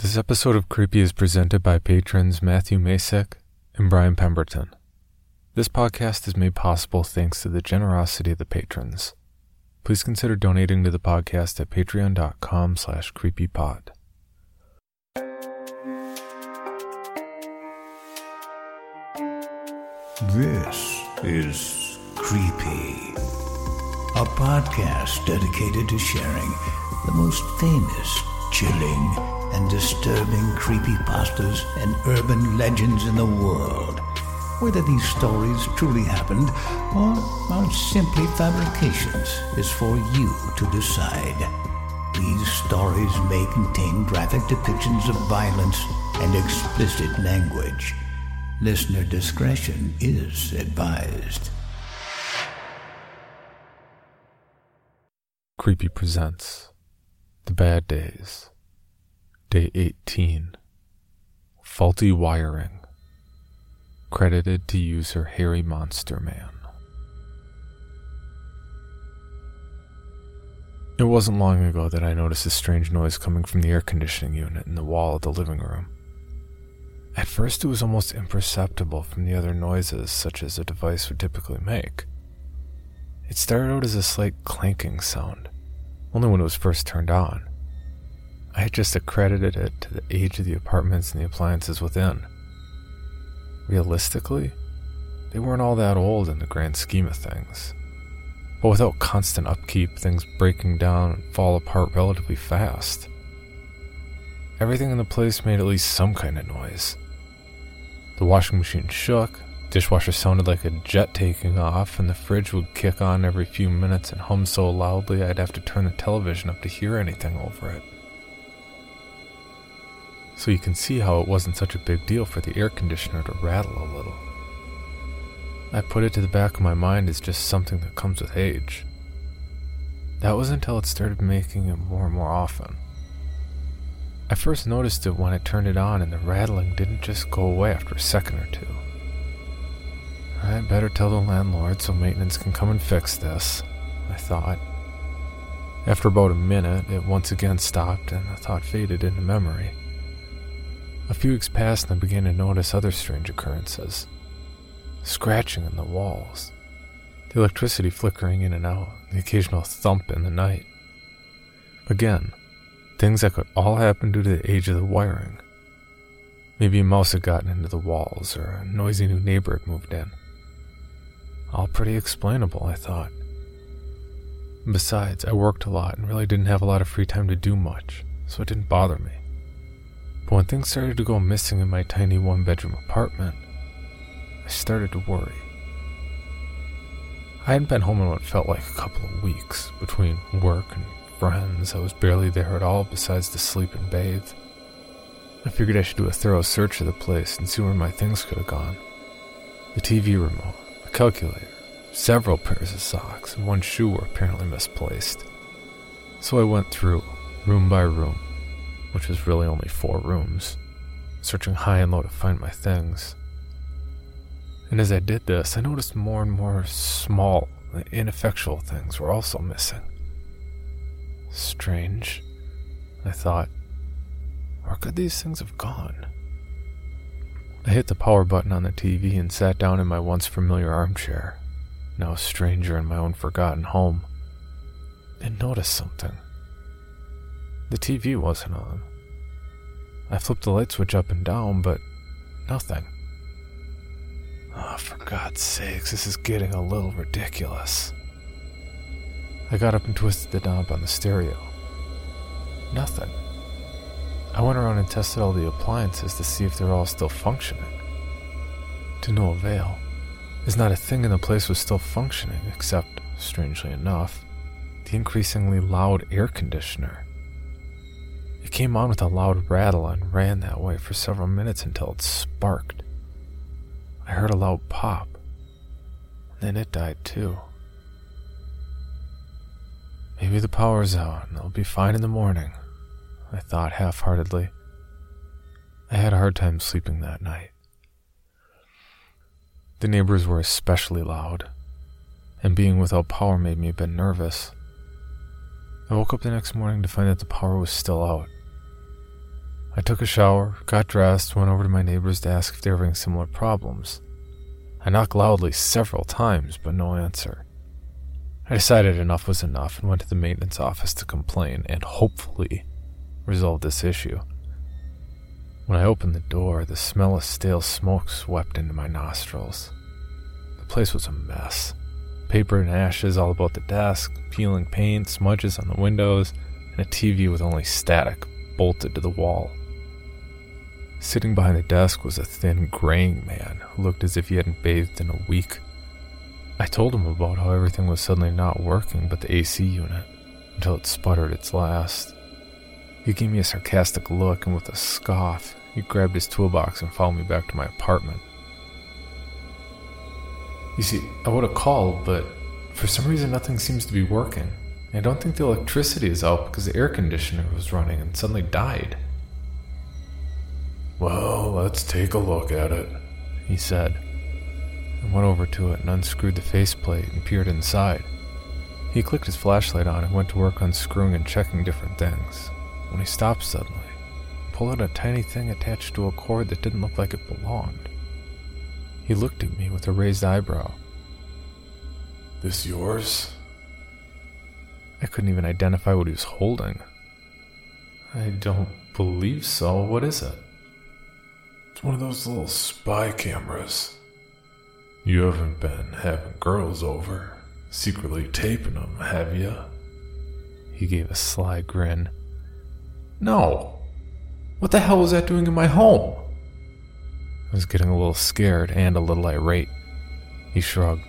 This episode of Creepy is presented by patrons Matthew Masek and Brian Pemberton. This podcast is made possible thanks to the generosity of the patrons. Please consider donating to the podcast at patreon.com slash creepypod. This is Creepy, a podcast dedicated to sharing the most famous, chilling, and disturbing creepy creepypastas and urban legends in the world. Whether these stories truly happened or are simply fabrications is for you to decide. These stories may contain graphic depictions of violence and explicit language. Listener discretion is advised. Creepy presents The Bad Days, Day 18 Faulty Wiring. Credited to user Harry Monster Man. It wasn't long ago that I noticed a strange noise coming from the air conditioning unit in the wall of the living room. At first, it was almost imperceptible from the other noises such as a device would typically make. It started out as a slight clanking sound, only when it was first turned on. I had just accredited it to the age of the apartments and the appliances within. Realistically, they weren't all that old in the grand scheme of things. But without constant upkeep, things breaking down and fall apart relatively fast. Everything in the place made at least some kind of noise. The washing machine shook, dishwasher sounded like a jet taking off, and the fridge would kick on every few minutes and hum so loudly I'd have to turn the television up to hear anything over it. So you can see how it wasn't such a big deal for the air conditioner to rattle a little. I put it to the back of my mind as just something that comes with age. That was until it started making it more and more often. I first noticed it when I turned it on and the rattling didn't just go away after a second or two. I better tell the landlord so maintenance can come and fix this, I thought. After about a minute, it once again stopped and the thought faded into memory. A few weeks passed and I began to notice other strange occurrences scratching in the walls, the electricity flickering in and out, the occasional thump in the night. Again, things that could all happen due to the age of the wiring. Maybe a mouse had gotten into the walls, or a noisy new neighbor had moved in. All pretty explainable, I thought. Besides, I worked a lot and really didn't have a lot of free time to do much, so it didn't bother me. But when things started to go missing in my tiny one bedroom apartment, I started to worry. I hadn't been home in what felt like a couple of weeks between work and friends. I was barely there at all besides to sleep and bathe. I figured I should do a thorough search of the place and see where my things could have gone. The TV remote, calculator, several pairs of socks, and one shoe were apparently misplaced. So I went through, room by room, which was really only four rooms, searching high and low to find my things. And as I did this, I noticed more and more small, ineffectual things were also missing. Strange, I thought. Where could these things have gone? I hit the power button on the TV and sat down in my once familiar armchair, now a stranger in my own forgotten home, and noticed something. The TV wasn't on. I flipped the light switch up and down, but nothing. Oh, for God's sakes, this is getting a little ridiculous. I got up and twisted the knob on the stereo. Nothing. I went around and tested all the appliances to see if they're all still functioning. To no avail, as not a thing in the place was still functioning except, strangely enough, the increasingly loud air conditioner. It came on with a loud rattle and ran that way for several minutes until it sparked. I heard a loud pop, then it died too. Maybe the power's out and it'll be fine in the morning, I thought half heartedly. I had a hard time sleeping that night. The neighbors were especially loud, and being without power made me a bit nervous. I woke up the next morning to find that the power was still out. I took a shower, got dressed, went over to my neighbors to ask if they were having similar problems. I knocked loudly several times, but no answer. I decided enough was enough and went to the maintenance office to complain and hopefully resolve this issue. When I opened the door, the smell of stale smoke swept into my nostrils. The place was a mess. Paper and ashes all about the desk, peeling paint, smudges on the windows, and a TV with only static bolted to the wall. Sitting behind the desk was a thin, graying man who looked as if he hadn't bathed in a week. I told him about how everything was suddenly not working but the AC unit, until it sputtered its last. He gave me a sarcastic look, and with a scoff, he grabbed his toolbox and followed me back to my apartment. You see, I would have called, but for some reason nothing seems to be working. I don't think the electricity is out because the air conditioner was running and suddenly died. Well, let's take a look at it, he said. I went over to it and unscrewed the faceplate and peered inside. He clicked his flashlight on and went to work unscrewing and checking different things. When he stopped suddenly, pulled out a tiny thing attached to a cord that didn't look like it belonged. He looked at me with a raised eyebrow. This yours? I couldn't even identify what he was holding. I don't believe so. What is it? It's one of those little spy cameras. You haven't been having girls over, secretly taping them, have you? He gave a sly grin. No. What the hell was that doing in my home? I was getting a little scared and a little irate. He shrugged.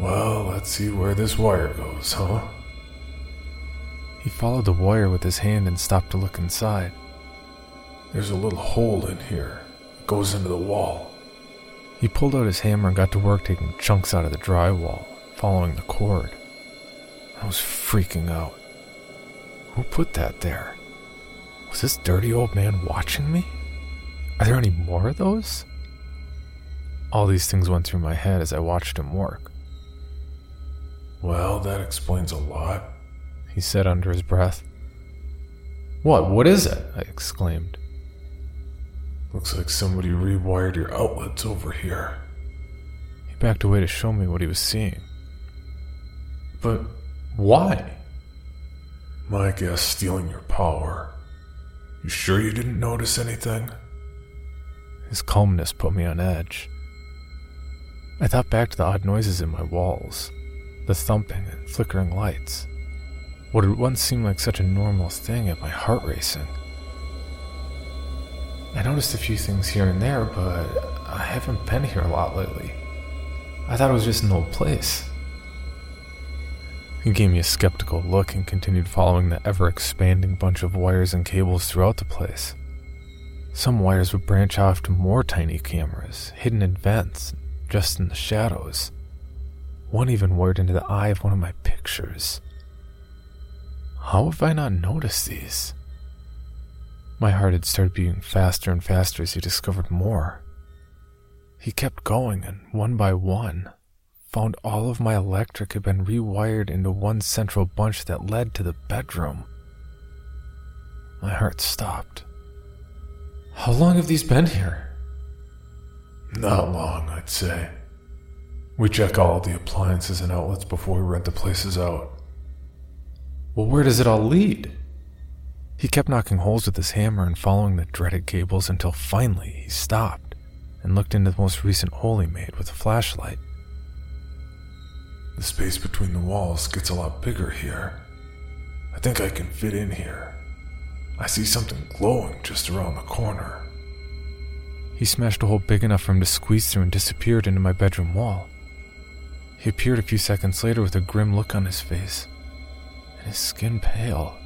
Well, let's see where this wire goes, huh? He followed the wire with his hand and stopped to look inside. There's a little hole in here. It goes into the wall. He pulled out his hammer and got to work taking chunks out of the drywall, following the cord. I was freaking out. Who put that there? Was this dirty old man watching me? Are there any more of those? All these things went through my head as I watched him work. Well, that explains a lot, he said under his breath. What? What is it? I exclaimed. Looks like somebody rewired your outlets over here. He backed away to show me what he was seeing. But why? My guess stealing your power. You sure you didn't notice anything? His calmness put me on edge. I thought back to the odd noises in my walls, the thumping and flickering lights. What had once seemed like such a normal thing had my heart racing. I noticed a few things here and there, but I haven't been here a lot lately. I thought it was just an old place. He gave me a skeptical look and continued following the ever expanding bunch of wires and cables throughout the place. Some wires would branch off to more tiny cameras, hidden in vents, just in the shadows. One even wired into the eye of one of my pictures. How have I not noticed these? My heart had started beating faster and faster as he discovered more. He kept going, and one by one, found all of my electric had been rewired into one central bunch that led to the bedroom. My heart stopped. How long have these been here? Not long, I'd say. We check all the appliances and outlets before we rent the places out. Well, where does it all lead? He kept knocking holes with his hammer and following the dreaded cables until finally he stopped and looked into the most recent hole he made with a flashlight. The space between the walls gets a lot bigger here. I think I can fit in here. I see something glowing just around the corner. He smashed a hole big enough for him to squeeze through and disappeared into my bedroom wall. He appeared a few seconds later with a grim look on his face, and his skin pale.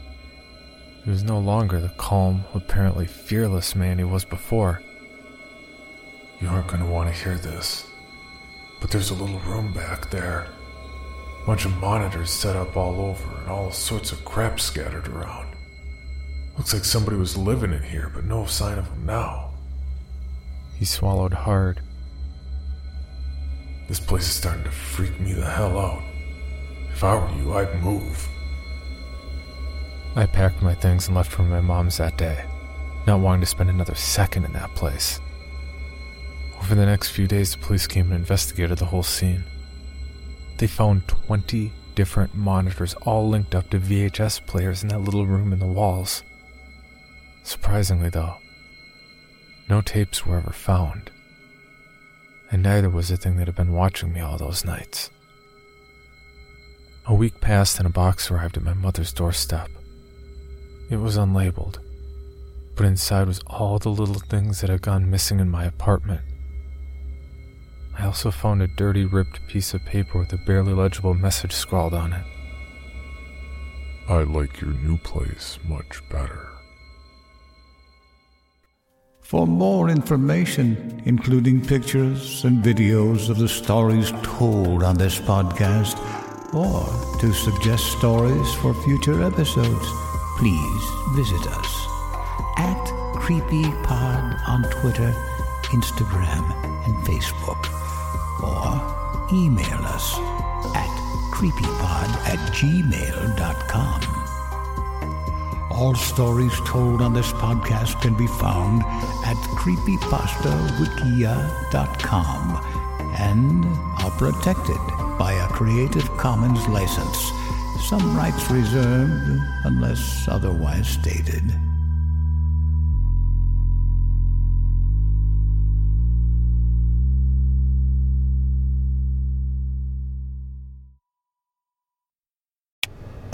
He was no longer the calm, apparently fearless man he was before. You aren't going to want to hear this, but there's a little room back there bunch of monitors set up all over and all sorts of crap scattered around. Looks like somebody was living in here, but no sign of them now. He swallowed hard. This place is starting to freak me the hell out. If I were you, I'd move. I packed my things and left for my mom's that day, not wanting to spend another second in that place. Over the next few days, the police came and investigated the whole scene. They found 20 different monitors all linked up to VHS players in that little room in the walls. Surprisingly, though, no tapes were ever found, and neither was the thing that had been watching me all those nights. A week passed and a box arrived at my mother's doorstep. It was unlabeled, but inside was all the little things that had gone missing in my apartment. I also found a dirty, ripped piece of paper with a barely legible message scrawled on it. I like your new place much better. For more information, including pictures and videos of the stories told on this podcast, or to suggest stories for future episodes, please visit us at CreepyPod on Twitter, Instagram, and Facebook, or email us at creepypod at gmail.com. All stories told on this podcast can be found at creepypastawikia.com and are protected by a Creative Commons license. Some rights reserved unless otherwise stated.